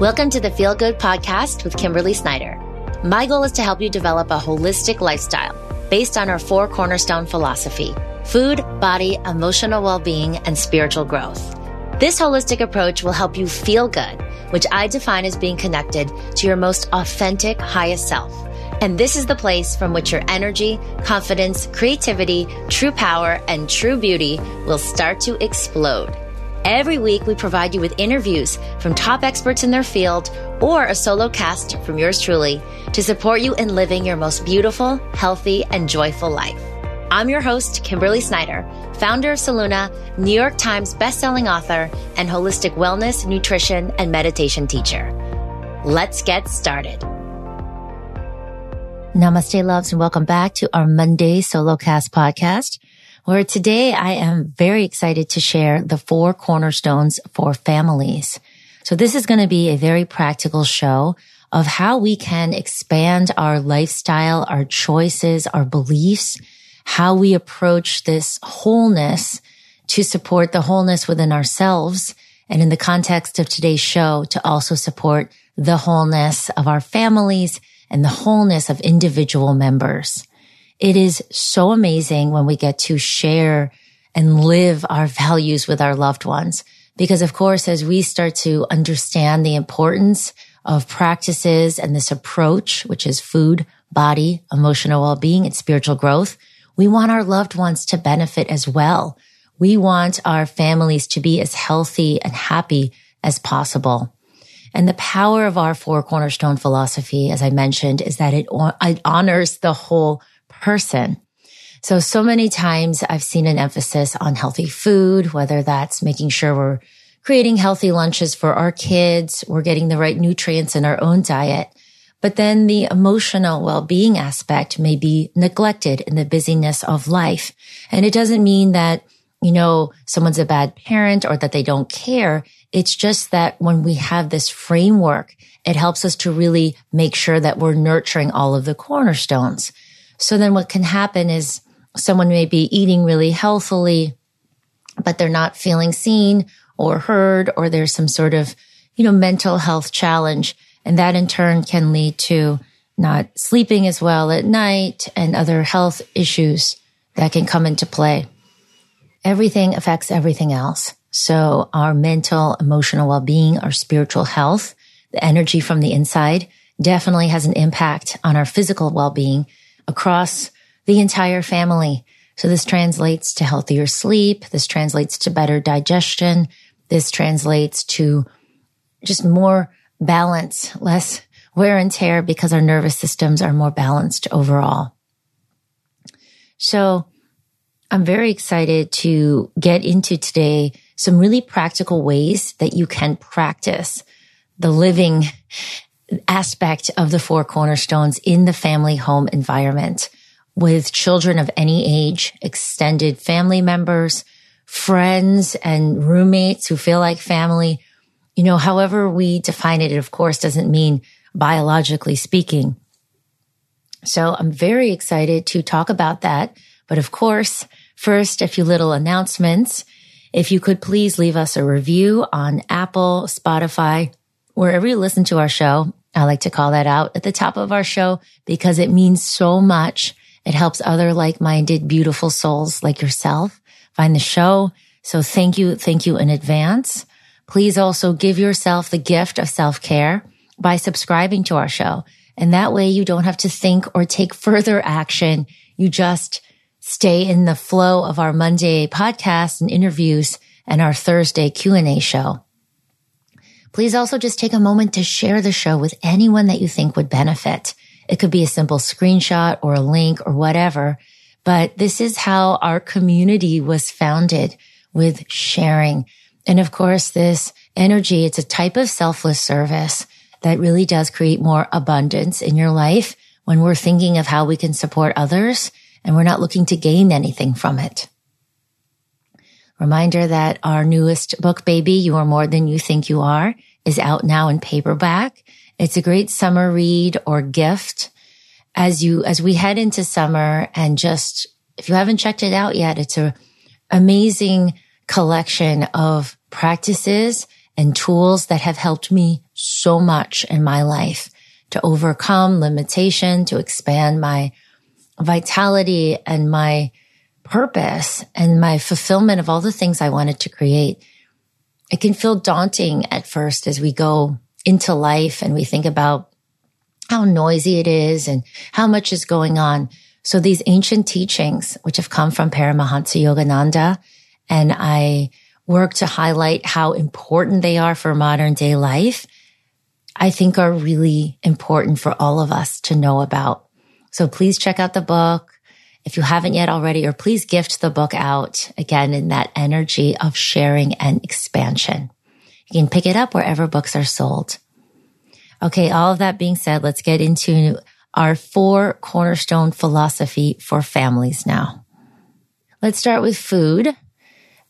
Welcome to the Feel Good Podcast with Kimberly Snyder. My goal is to help you develop a holistic lifestyle based on our four cornerstone philosophy food, body, emotional well being, and spiritual growth. This holistic approach will help you feel good, which I define as being connected to your most authentic, highest self. And this is the place from which your energy, confidence, creativity, true power, and true beauty will start to explode. Every week, we provide you with interviews from top experts in their field or a solo cast from yours truly to support you in living your most beautiful, healthy, and joyful life. I'm your host, Kimberly Snyder, founder of Solluna, New York Times bestselling author, and holistic wellness, nutrition, and meditation teacher. Let's get started. Namaste, loves, and welcome back to our Monday Solo Cast podcast where today I am very excited to share the four cornerstones for families. So this is going to be a very practical show of how we can expand our lifestyle, our choices, our beliefs, how we approach this wholeness to support the wholeness within ourselves. And in the context of today's show, to also support the wholeness of our families and the wholeness of individual members. It is so amazing when we get to share and live our values with our loved ones. Because of course, as we start to understand the importance of practices and this approach, which is food, body, emotional well-being and spiritual growth, we want our loved ones to benefit as well. We want our families to be as healthy and happy as possible. And the power of our four cornerstone philosophy, as I mentioned, is that it, it honors the whole person. So, so many times I've seen an emphasis on healthy food, whether that's making sure we're creating healthy lunches for our kids, we're getting the right nutrients in our own diet. But then the emotional well-being aspect may be neglected in the busyness of life. And it doesn't mean that, you know, someone's a bad parent or that they don't care. It's just that when we have this framework, it helps us to really make sure that we're nurturing all of the cornerstones. So then what can happen is someone may be eating really healthily, but they're not feeling seen or heard, or there's some sort of, you know, mental health challenge. And that in turn can lead to not sleeping as well at night and other health issues that can come into play. Everything affects everything else. So our mental, emotional well-being, our spiritual health, the energy from the inside definitely has an impact on our physical well-being across the entire family. So this translates to healthier sleep. This translates to better digestion. This translates to just more balance, less wear and tear because our nervous systems are more balanced overall. So I'm very excited to get into today some really practical ways that you can practice the living aspect of the four cornerstones in the family home environment with children of any age, extended family members, friends and roommates who feel like family. You know, however we define it, it of course doesn't mean biologically speaking. So I'm very excited to talk about that. But of course, first, a few little announcements. If you could please leave us a review on Apple, Spotify, wherever you listen to our show. I like to call that out at the top of our show because it means so much. It helps other like-minded, beautiful souls like yourself find the show. So thank you. Thank you in advance. Please also give yourself the gift of self-care by subscribing to our show. And that way you don't have to think or take further action. You just stay in the flow of our Monday podcast and interviews and our Thursday Q&A show. Please also just take a moment to share the show with anyone that you think would benefit. It could be a simple screenshot or a link or whatever, but this is how our community was founded with sharing. And of course, this energy, it's a type of selfless service that really does create more abundance in your life when we're thinking of how we can support others and we're not looking to gain anything from it. Reminder that our newest book, Baby, You Are More Than You Think You Are, is out now in paperback. It's a great summer read or gift as you, as we head into summer and just, if you haven't checked it out yet, it's a amazing collection of practices and tools that have helped me so much in my life to overcome limitation, to expand my vitality and my purpose and my fulfillment of all the things I wanted to create. It can feel daunting at first as we go into life and we think about how noisy it is and how much is going on. So these ancient teachings, which have come from Paramahansa Yogananda, and I work to highlight how important they are for modern day life, I think are really important for all of us to know about. So please check out the book. If you haven't yet already, or please gift the book out again in that energy of sharing and expansion. You can pick it up wherever books are sold. Okay. All of that being said, let's get into our four cornerstone philosophy for families now. Let's start with food,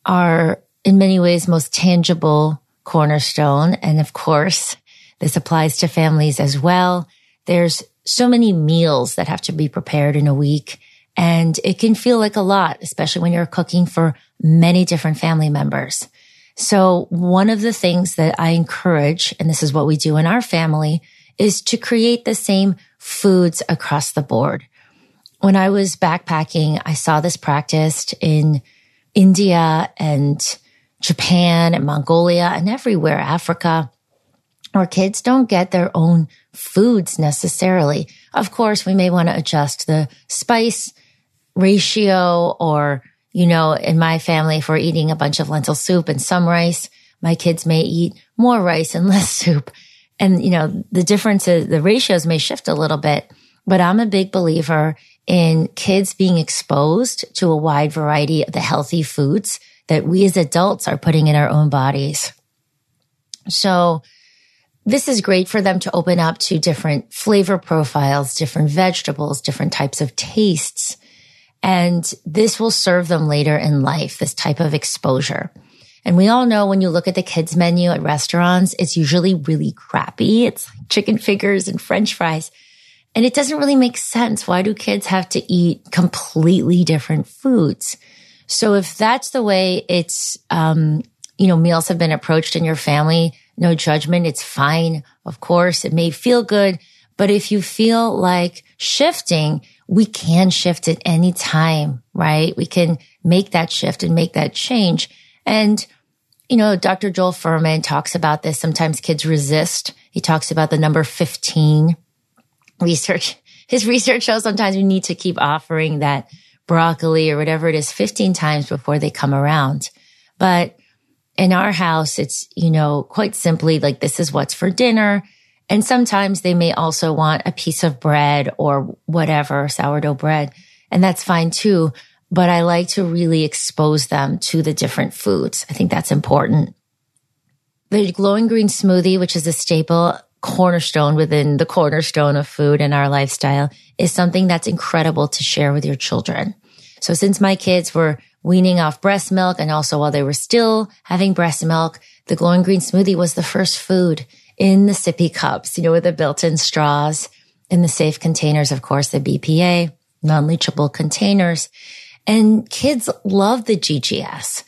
our in many ways most tangible cornerstone. And of course, this applies to families as well. There's so many meals that have to be prepared in a week. And it can feel like a lot, especially when you're cooking for many different family members. So one of the things that I encourage, and this is what we do in our family, is to create the same foods across the board. When I was backpacking, I saw this practiced in India and Japan and Mongolia and everywhere, Africa, where kids don't get their own foods necessarily. Of course, we may want to adjust the spice ratio or, you know, in my family, if we're eating a bunch of lentil soup and some rice, my kids may eat more rice and less soup. And, you know, the differences, the ratios may shift a little bit, but I'm a big believer in kids being exposed to a wide variety of the healthy foods that we as adults are putting in our own bodies. So this is great for them to open up to different flavor profiles, different vegetables, different types of tastes. And this will serve them later in life, this type of exposure. And we all know when you look at the kids menu at restaurants, it's usually really crappy. It's chicken fingers and french fries. And it doesn't really make sense. Why do kids have to eat completely different foods? So if that's the way it's, um, you know, meals have been approached in your family, no judgment. It's fine. Of course, it may feel good. But if you feel like shifting, we can shift at any time, right? We can make that shift and make that change. And, you know, Dr. Joel Fuhrman talks about this. Sometimes kids resist. He talks about the number 15 research. His research shows sometimes we need to keep offering that broccoli or whatever it is 15 times before they come around. But in our house, it's, you know, quite simply like this is what's for dinner. And sometimes they may also want a piece of bread or whatever, sourdough bread. And that's fine too but I like to really expose them to the different foods. I think that's important. The glowing green smoothie, which is a staple cornerstone within the cornerstone of food in our lifestyle is something that's incredible to share with your children. So since my kids were weaning off breast milk and also while they were still having breast milk, the glowing green smoothie was the first food in the sippy cups, you know, with the built-in straws in the safe containers, of course, the BPA, non-leachable containers. And kids love the GGS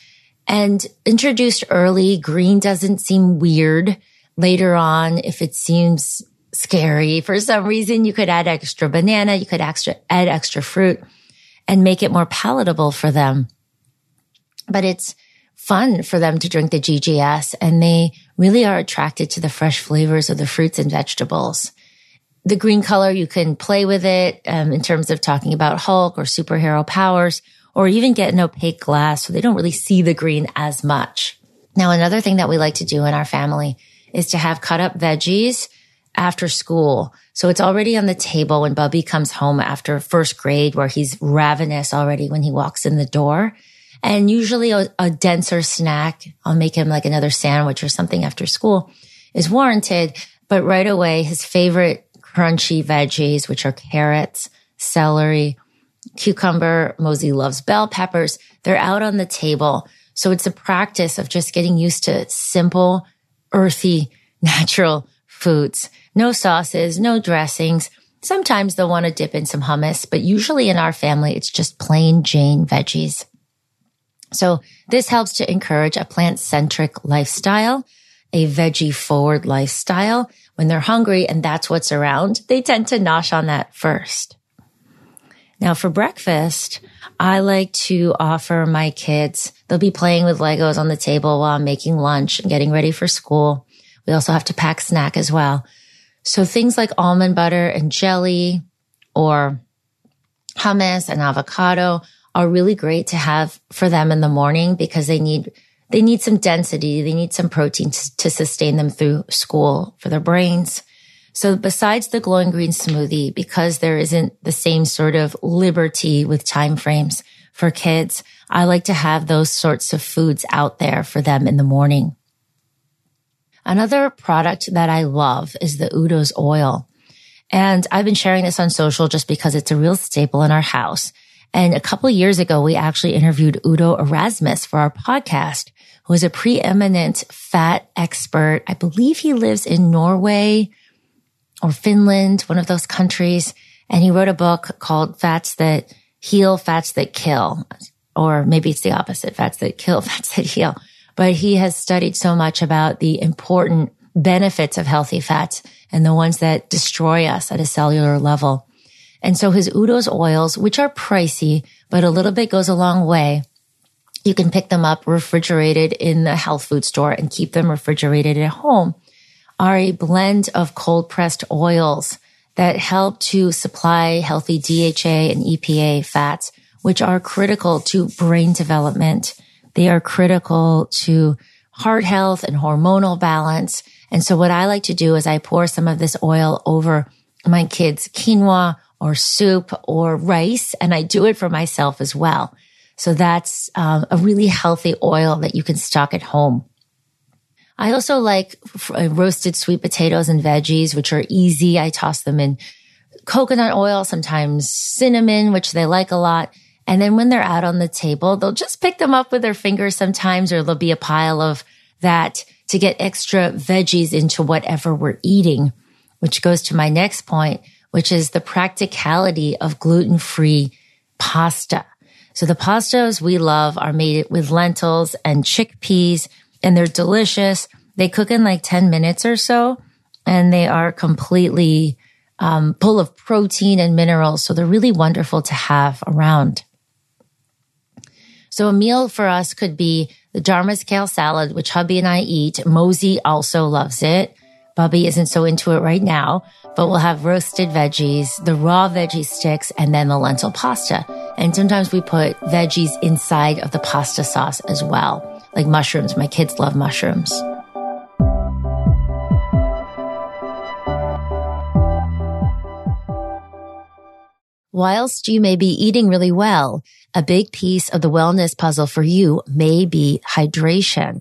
and introduced early. Green doesn't seem weird. Later on, if it seems scary for some reason, you could add extra banana, you could extra, add extra fruit and make it more palatable for them. But it's fun for them to drink the GGS and they really are attracted to the fresh flavors of the fruits and vegetables the green color, you can play with it um, in terms of talking about Hulk or superhero powers, or even get an opaque glass so they don't really see the green as much. Now, another thing that we like to do in our family is to have cut up veggies after school. So it's already on the table when Bubby comes home after first grade where he's ravenous already when he walks in the door. And usually a, a denser snack, I'll make him like another sandwich or something after school is warranted. But right away, his favorite crunchy veggies, which are carrots, celery, cucumber. Mosey loves bell peppers. They're out on the table. So it's a practice of just getting used to simple, earthy, natural foods. No sauces, no dressings. Sometimes they'll want to dip in some hummus, but usually in our family, it's just plain Jane veggies. So this helps to encourage a plant centric lifestyle a veggie forward lifestyle. When they're hungry and that's what's around, they tend to nosh on that first. Now for breakfast, I like to offer my kids, they'll be playing with Legos on the table while I'm making lunch and getting ready for school. We also have to pack snack as well. So things like almond butter and jelly or hummus and avocado are really great to have for them in the morning because they need they need some density, they need some protein to, to sustain them through school for their brains. So besides the glowing green smoothie, because there isn't the same sort of liberty with time frames for kids, I like to have those sorts of foods out there for them in the morning. Another product that I love is the Udo's oil. And I've been sharing this on social just because it's a real staple in our house. And a couple years ago, we actually interviewed Udo Erasmus for our podcast, who is a preeminent fat expert. I believe he lives in Norway or Finland, one of those countries. And he wrote a book called Fats That Heal, Fats That Kill. Or maybe it's the opposite, fats that kill, fats that heal but he has studied so much about the important benefits of healthy fats and the ones that destroy us at a cellular level. And so his Udo's oils, which are pricey, but a little bit goes a long way. You can pick them up refrigerated in the health food store and keep them refrigerated at home are a blend of cold pressed oils that help to supply healthy DHA and EPA fats, which are critical to brain development they are critical to heart health and hormonal balance. And so what I like to do is I pour some of this oil over my kids' quinoa or soup or rice, and I do it for myself as well. So that's um, a really healthy oil that you can stock at home. I also like uh, roasted sweet potatoes and veggies, which are easy. I toss them in coconut oil, sometimes cinnamon, which they like a lot. And then when they're out on the table, they'll just pick them up with their fingers sometimes, or there'll be a pile of that to get extra veggies into whatever we're eating, which goes to my next point, which is the practicality of gluten free pasta. So the pastas we love are made with lentils and chickpeas and they're delicious. They cook in like 10 minutes or so and they are completely um, full of protein and minerals. So they're really wonderful to have around. So a meal for us could be the Dharma's kale salad, which hubby and I eat. Mosey also loves it. Bubby isn't so into it right now, but we'll have roasted veggies, the raw veggie sticks, and then the lentil pasta. And sometimes we put veggies inside of the pasta sauce as well, like mushrooms. My kids love mushrooms. Whilst you may be eating really well, a big piece of the wellness puzzle for you may be hydration.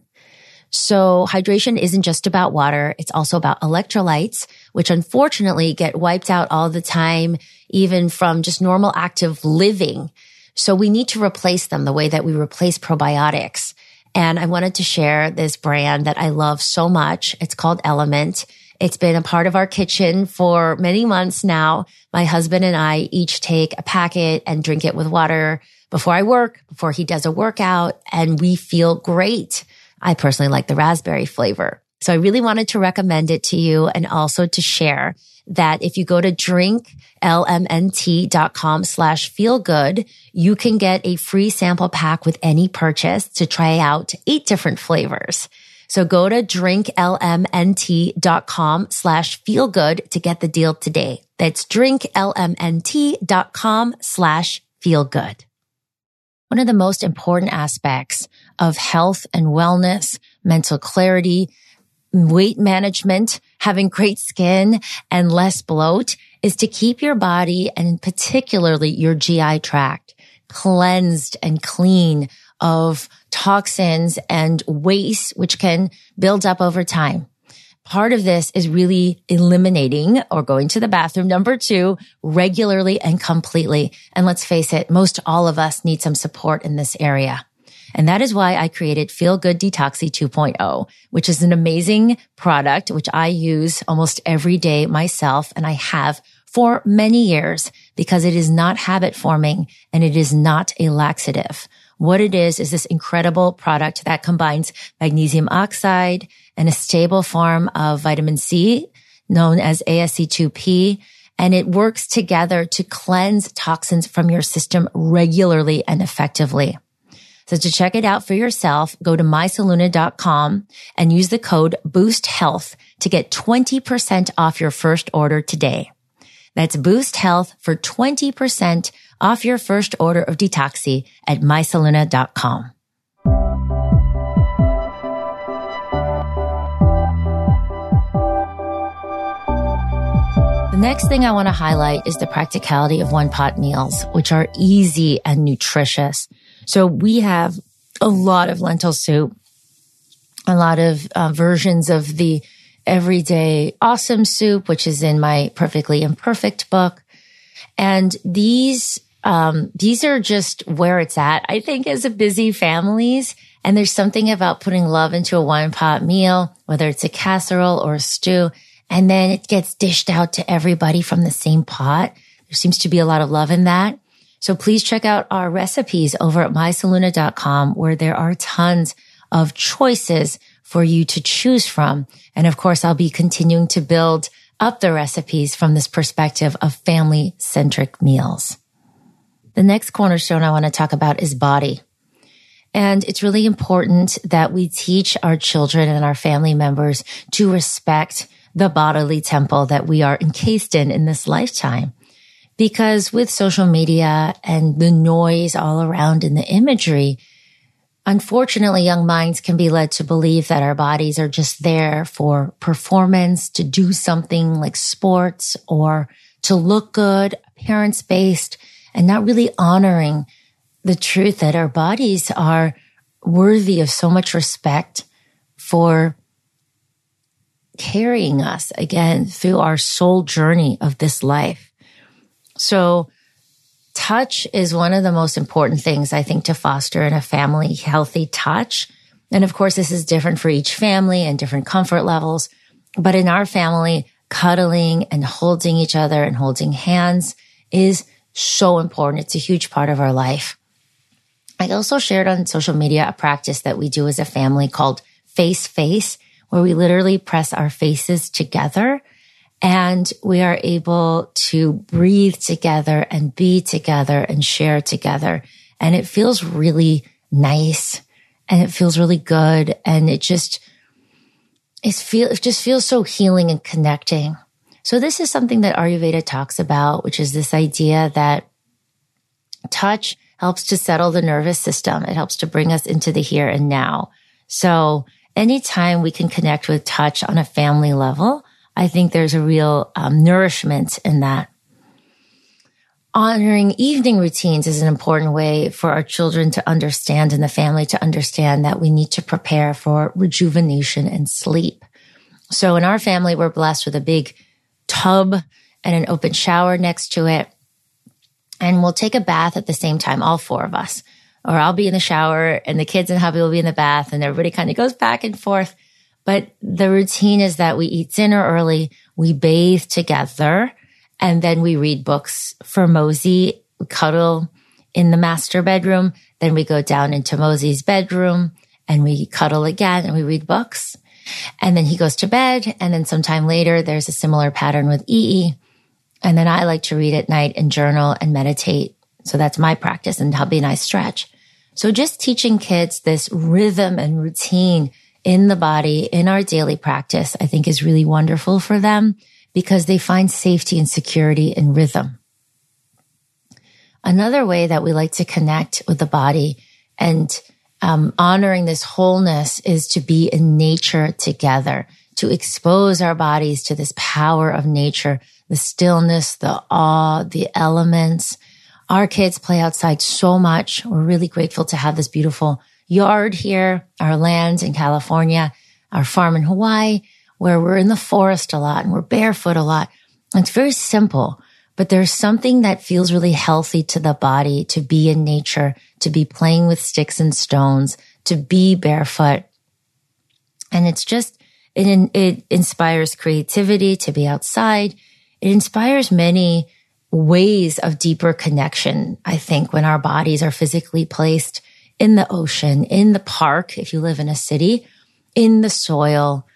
So hydration isn't just about water. It's also about electrolytes, which unfortunately get wiped out all the time, even from just normal active living. So we need to replace them the way that we replace probiotics. And I wanted to share this brand that I love so much. It's called Element. It's been a part of our kitchen for many months now. My husband and I each take a packet and drink it with water before I work, before he does a workout, and we feel great. I personally like the raspberry flavor. So I really wanted to recommend it to you and also to share that if you go to drinklmnt.com slash feel good, you can get a free sample pack with any purchase to try out eight different flavors. So go to drinklmnt.com slash feel good to get the deal today. That's drinklmnt.com slash feel good. One of the most important aspects of health and wellness, mental clarity, weight management, having great skin and less bloat is to keep your body and particularly your GI tract cleansed and clean of toxins and waste, which can build up over time. Part of this is really eliminating or going to the bathroom. Number two, regularly and completely. And let's face it, most all of us need some support in this area. And that is why I created Feel Good Detoxy 2.0, which is an amazing product, which I use almost every day myself. And I have for many years because it is not habit forming and it is not a laxative. What it is, is this incredible product that combines magnesium oxide and a stable form of vitamin C known as ASC2P. And it works together to cleanse toxins from your system regularly and effectively. So to check it out for yourself, go to mysolluna.com and use the code boost health to get 20% off your first order today. That's boost health for 20% off your first order of detoxy at mysolluna.com. The next thing I want to highlight is the practicality of one pot meals, which are easy and nutritious. So we have a lot of lentil soup, a lot of uh, versions of the everyday awesome soup, which is in my perfectly imperfect book. And these, um, these are just where it's at. I think as a busy families. And there's something about putting love into a one pot meal, whether it's a casserole or a stew, and then it gets dished out to everybody from the same pot. There seems to be a lot of love in that. So please check out our recipes over at mysolluna.com where there are tons of choices for you to choose from. And of course, I'll be continuing to build up the recipes from this perspective of family centric meals. The next cornerstone I want to talk about is body. And it's really important that we teach our children and our family members to respect the bodily temple that we are encased in in this lifetime. Because with social media and the noise all around in the imagery, unfortunately, young minds can be led to believe that our bodies are just there for performance, to do something like sports or to look good, appearance based, and not really honoring the truth that our bodies are worthy of so much respect for carrying us again through our soul journey of this life. So touch is one of the most important things I think to foster in a family healthy touch. And of course, this is different for each family and different comfort levels. But in our family, cuddling and holding each other and holding hands is so important. It's a huge part of our life. I also shared on social media a practice that we do as a family called face face, where we literally press our faces together and we are able to breathe together and be together and share together. And it feels really nice and it feels really good. And it just, it feel, it just feels so healing and connecting. So this is something that Ayurveda talks about, which is this idea that touch helps to settle the nervous system. It helps to bring us into the here and now. So anytime we can connect with touch on a family level, I think there's a real um, nourishment in that. Honoring evening routines is an important way for our children to understand and the family to understand that we need to prepare for rejuvenation and sleep. So in our family, we're blessed with a big tub and an open shower next to it. And we'll take a bath at the same time, all four of us. Or I'll be in the shower and the kids and hubby will be in the bath and everybody kind of goes back and forth. But the routine is that we eat dinner early, we bathe together, and then we read books for Mosey, cuddle in the master bedroom. Then we go down into Mosey's bedroom and we cuddle again and we read books. And then he goes to bed. And then sometime later, there's a similar pattern with EE. And then I like to read at night and journal and meditate. So that's my practice and hubby and I stretch. So just teaching kids this rhythm and routine in the body in our daily practice, I think is really wonderful for them because they find safety and security in rhythm. Another way that we like to connect with the body and um, honoring this wholeness is to be in nature together, to expose our bodies to this power of nature, the stillness, the awe, the elements. Our kids play outside so much. We're really grateful to have this beautiful yard here, our land in California, our farm in Hawaii, where we're in the forest a lot and we're barefoot a lot. It's very simple, but there's something that feels really healthy to the body to be in nature, to be playing with sticks and stones, to be barefoot. And it's just, it, it inspires creativity to be outside. It inspires many ways of deeper connection. I think when our bodies are physically placed in the ocean, in the park, if you live in a city, in the soil,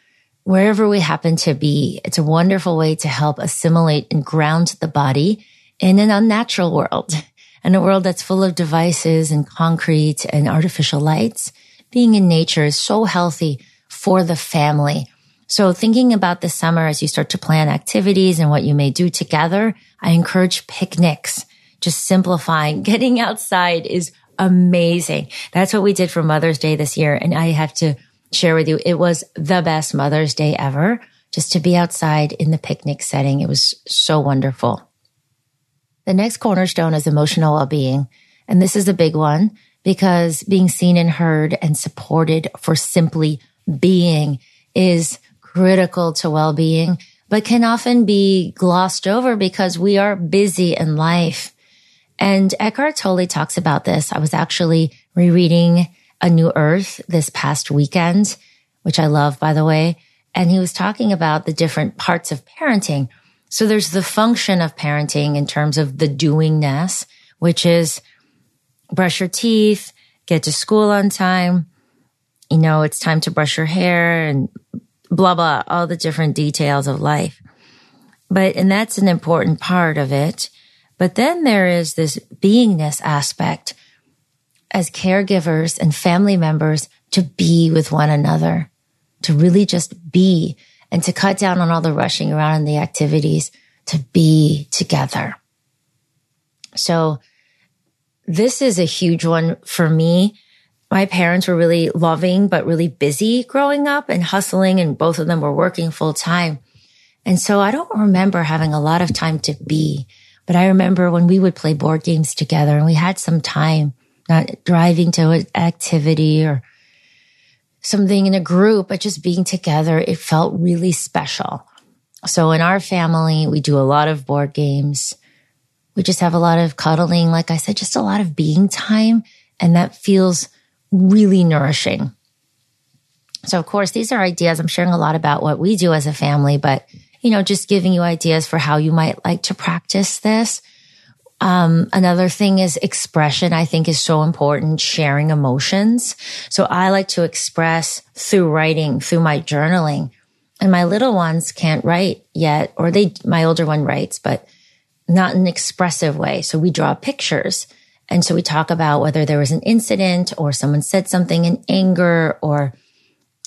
wherever we happen to be. It's a wonderful way to help assimilate and ground the body in an unnatural world and a world that's full of devices and concrete and artificial lights. Being in nature is so healthy for the family. So thinking about the summer as you start to plan activities and what you may do together, I encourage picnics. Just simplifying. Getting outside is amazing. That's what we did for Mother's Day this year. And I have to share with you, it was the best Mother's Day ever. Just to be outside in the picnic setting. It was so wonderful. The next cornerstone is emotional well-being. And this is a big one because being seen and heard and supported for simply being is critical to well-being, but can often be glossed over because we are busy in life. And Eckhart Tolle talks about this. I was actually rereading A New Earth this past weekend, which I love, by the way. And he was talking about the different parts of parenting. So there's the function of parenting in terms of the doingness, which is brush your teeth, get to school on time. You know, it's time to brush your hair and blah, blah, all the different details of life. But, and that's an important part of it. But then there is this beingness aspect as caregivers and family members to be with one another, to really just be and to cut down on all the rushing around and the activities, to be together. So this is a huge one for me. My parents were really loving, but really busy growing up and hustling, and both of them were working full time. And so I don't remember having a lot of time to be. But I remember when we would play board games together and we had some time, not driving to an activity or something in a group, but just being together. It felt really special. So in our family, we do a lot of board games. We just have a lot of cuddling. Like I said, just a lot of being time. And that feels really nourishing. So of course, these are ideas. I'm sharing a lot about what we do as a family, but you know, just giving you ideas for how you might like to practice this. Um, another thing is expression, I think is so important, sharing emotions. So I like to express through writing, through my journaling. And my little ones can't write yet, or they, my older one writes, but not in an expressive way. So we draw pictures. And so we talk about whether there was an incident or someone said something in anger or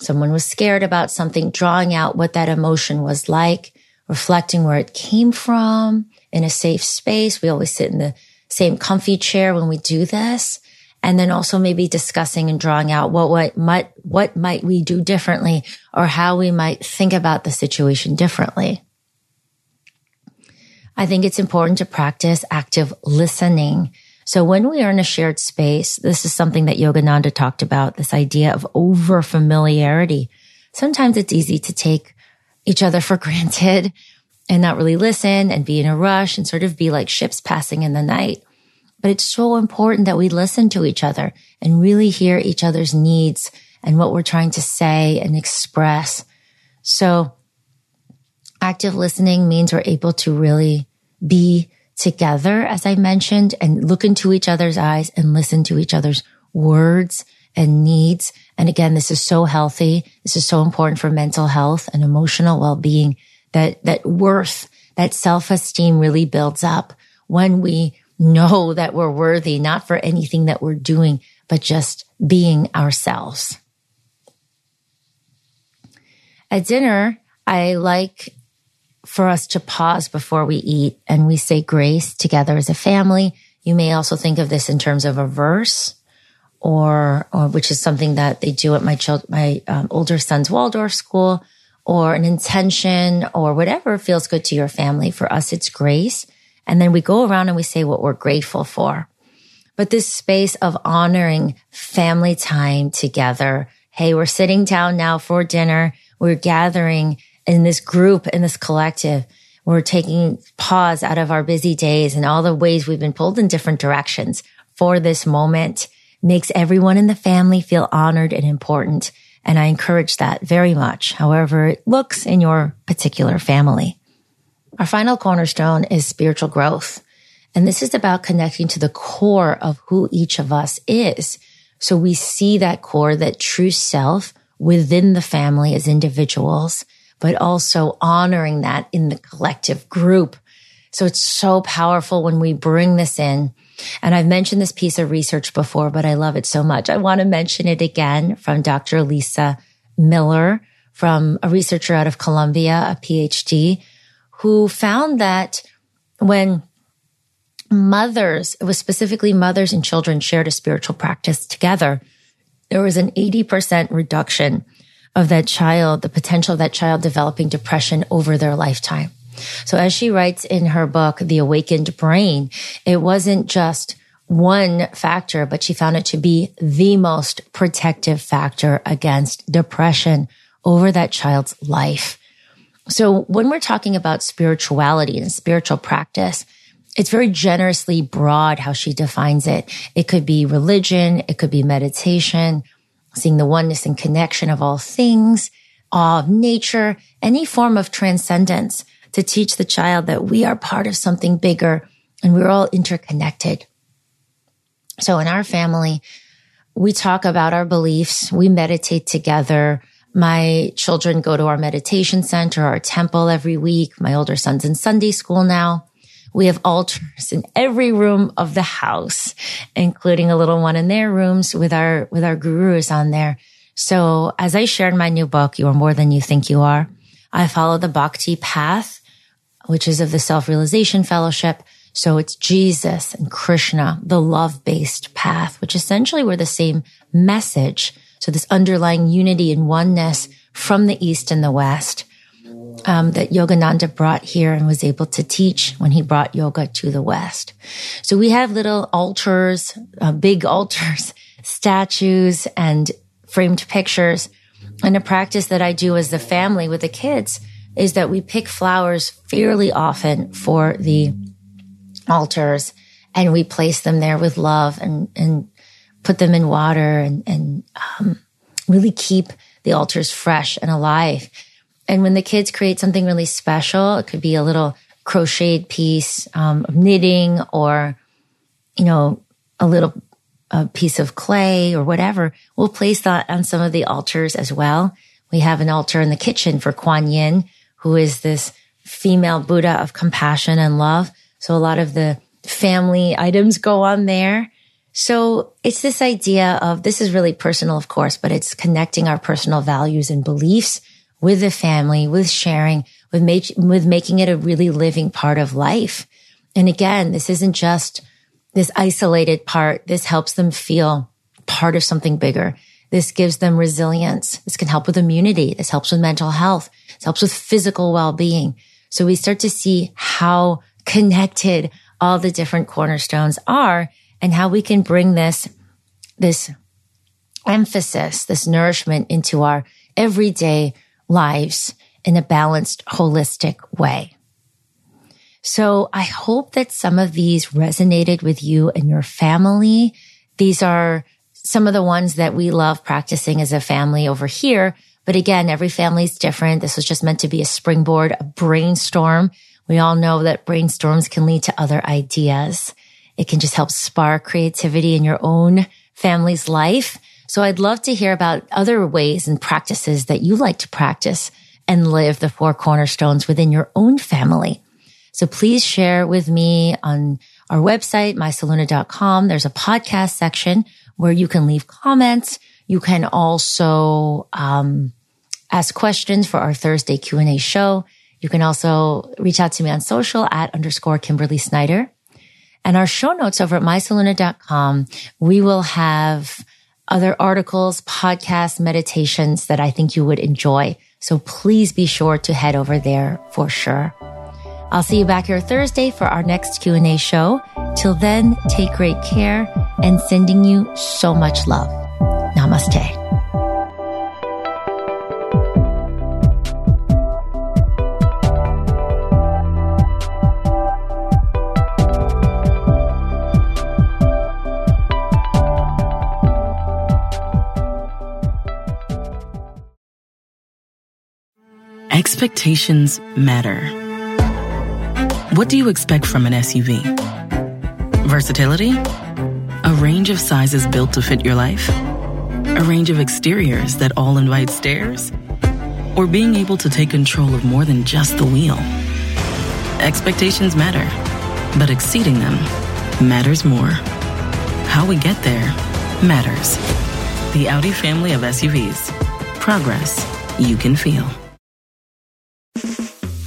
Someone was scared about something, drawing out what that emotion was like, reflecting where it came from in a safe space. We always sit in the same comfy chair when we do this. And then also maybe discussing and drawing out what, what might, what might we do differently or how we might think about the situation differently. I think it's important to practice active listening so when we are in a shared space, this is something that Yogananda talked about, this idea of over familiarity. Sometimes it's easy to take each other for granted and not really listen and be in a rush and sort of be like ships passing in the night. But it's so important that we listen to each other and really hear each other's needs and what we're trying to say and express. So active listening means we're able to really be together, as I mentioned, and look into each other's eyes and listen to each other's words and needs. And again, this is so healthy. This is so important for mental health and emotional well-being that, that worth, that self-esteem really builds up when we know that we're worthy, not for anything that we're doing, but just being ourselves. At dinner, I like for us to pause before we eat and we say grace together as a family. You may also think of this in terms of a verse or, or which is something that they do at my child, my um, older son's Waldorf school or an intention or whatever feels good to your family. For us, it's grace. And then we go around and we say what we're grateful for. But this space of honoring family time together. Hey, we're sitting down now for dinner. We're gathering in this group, in this collective, we're taking pause out of our busy days and all the ways we've been pulled in different directions for this moment makes everyone in the family feel honored and important. And I encourage that very much, however it looks in your particular family. Our final cornerstone is spiritual growth. And this is about connecting to the core of who each of us is. So we see that core, that true self within the family as individuals, but also honoring that in the collective group. So it's so powerful when we bring this in. And I've mentioned this piece of research before, but I love it so much. I want to mention it again from Dr. Lisa Miller, from a researcher out of Columbia, a PhD, who found that when mothers, it was specifically mothers and children shared a spiritual practice together, there was an 80% reduction of that child, the potential of that child developing depression over their lifetime. So as she writes in her book, The Awakened Brain, it wasn't just one factor, but she found it to be the most protective factor against depression over that child's life. So when we're talking about spirituality and spiritual practice, it's very generously broad how she defines it. It could be religion. It could be meditation, seeing the oneness and connection of all things, awe of nature, any form of transcendence to teach the child that we are part of something bigger and we're all interconnected. So in our family, we talk about our beliefs. We meditate together. My children go to our meditation center, our temple every week. My older son's in Sunday school now. We have altars in every room of the house, including a little one in their rooms with our, with our gurus on there. So as I shared my new book, You Are More Than You Think You Are, I follow the Bhakti path, which is of the Self-Realization Fellowship. So it's Jesus and Krishna, the love-based path, which essentially were the same message. So this underlying unity and oneness from the East and the West um, that Yogananda brought here and was able to teach when he brought yoga to the West. So we have little altars, uh, big altars, statues, and framed pictures. And a practice that I do as the family with the kids is that we pick flowers fairly often for the altars and we place them there with love and, and put them in water and, and um, really keep the altars fresh and alive. And when the kids create something really special, it could be a little crocheted piece um, of knitting or, you know, a little a piece of clay or whatever. We'll place that on some of the altars as well. We have an altar in the kitchen for Kuan Yin, who is this female Buddha of compassion and love. So a lot of the family items go on there. So it's this idea of this is really personal, of course, but it's connecting our personal values and beliefs with the family, with sharing, with, make, with making it a really living part of life. And again, this isn't just this isolated part. This helps them feel part of something bigger. This gives them resilience. This can help with immunity. This helps with mental health. This helps with physical well-being. So we start to see how connected all the different cornerstones are and how we can bring this, this emphasis, this nourishment into our everyday lives in a balanced, holistic way. So I hope that some of these resonated with you and your family. These are some of the ones that we love practicing as a family over here. But again, every family is different. This was just meant to be a springboard, a brainstorm. We all know that brainstorms can lead to other ideas. It can just help spark creativity in your own family's life. So I'd love to hear about other ways and practices that you like to practice and live the four cornerstones within your own family. So please share with me on our website, mysolluna.com. There's a podcast section where you can leave comments. You can also, um, ask questions for our Thursday Q&A show. You can also reach out to me on social at underscore Kimberly Snyder. And our show notes over at mysolluna.com, we will have other articles, podcasts, meditations that I think you would enjoy. So please be sure to head over there for sure. I'll see you back here Thursday for our next Q&A show. Till then, take great care and sending you so much love. Namaste. Expectations matter. What do you expect from an SUV? Versatility? A range of sizes built to fit your life? A range of exteriors that all invite stares? Or being able to take control of more than just the wheel? Expectations matter, but exceeding them matters more. How we get there matters. The Audi family of SUVs. Progress you can feel.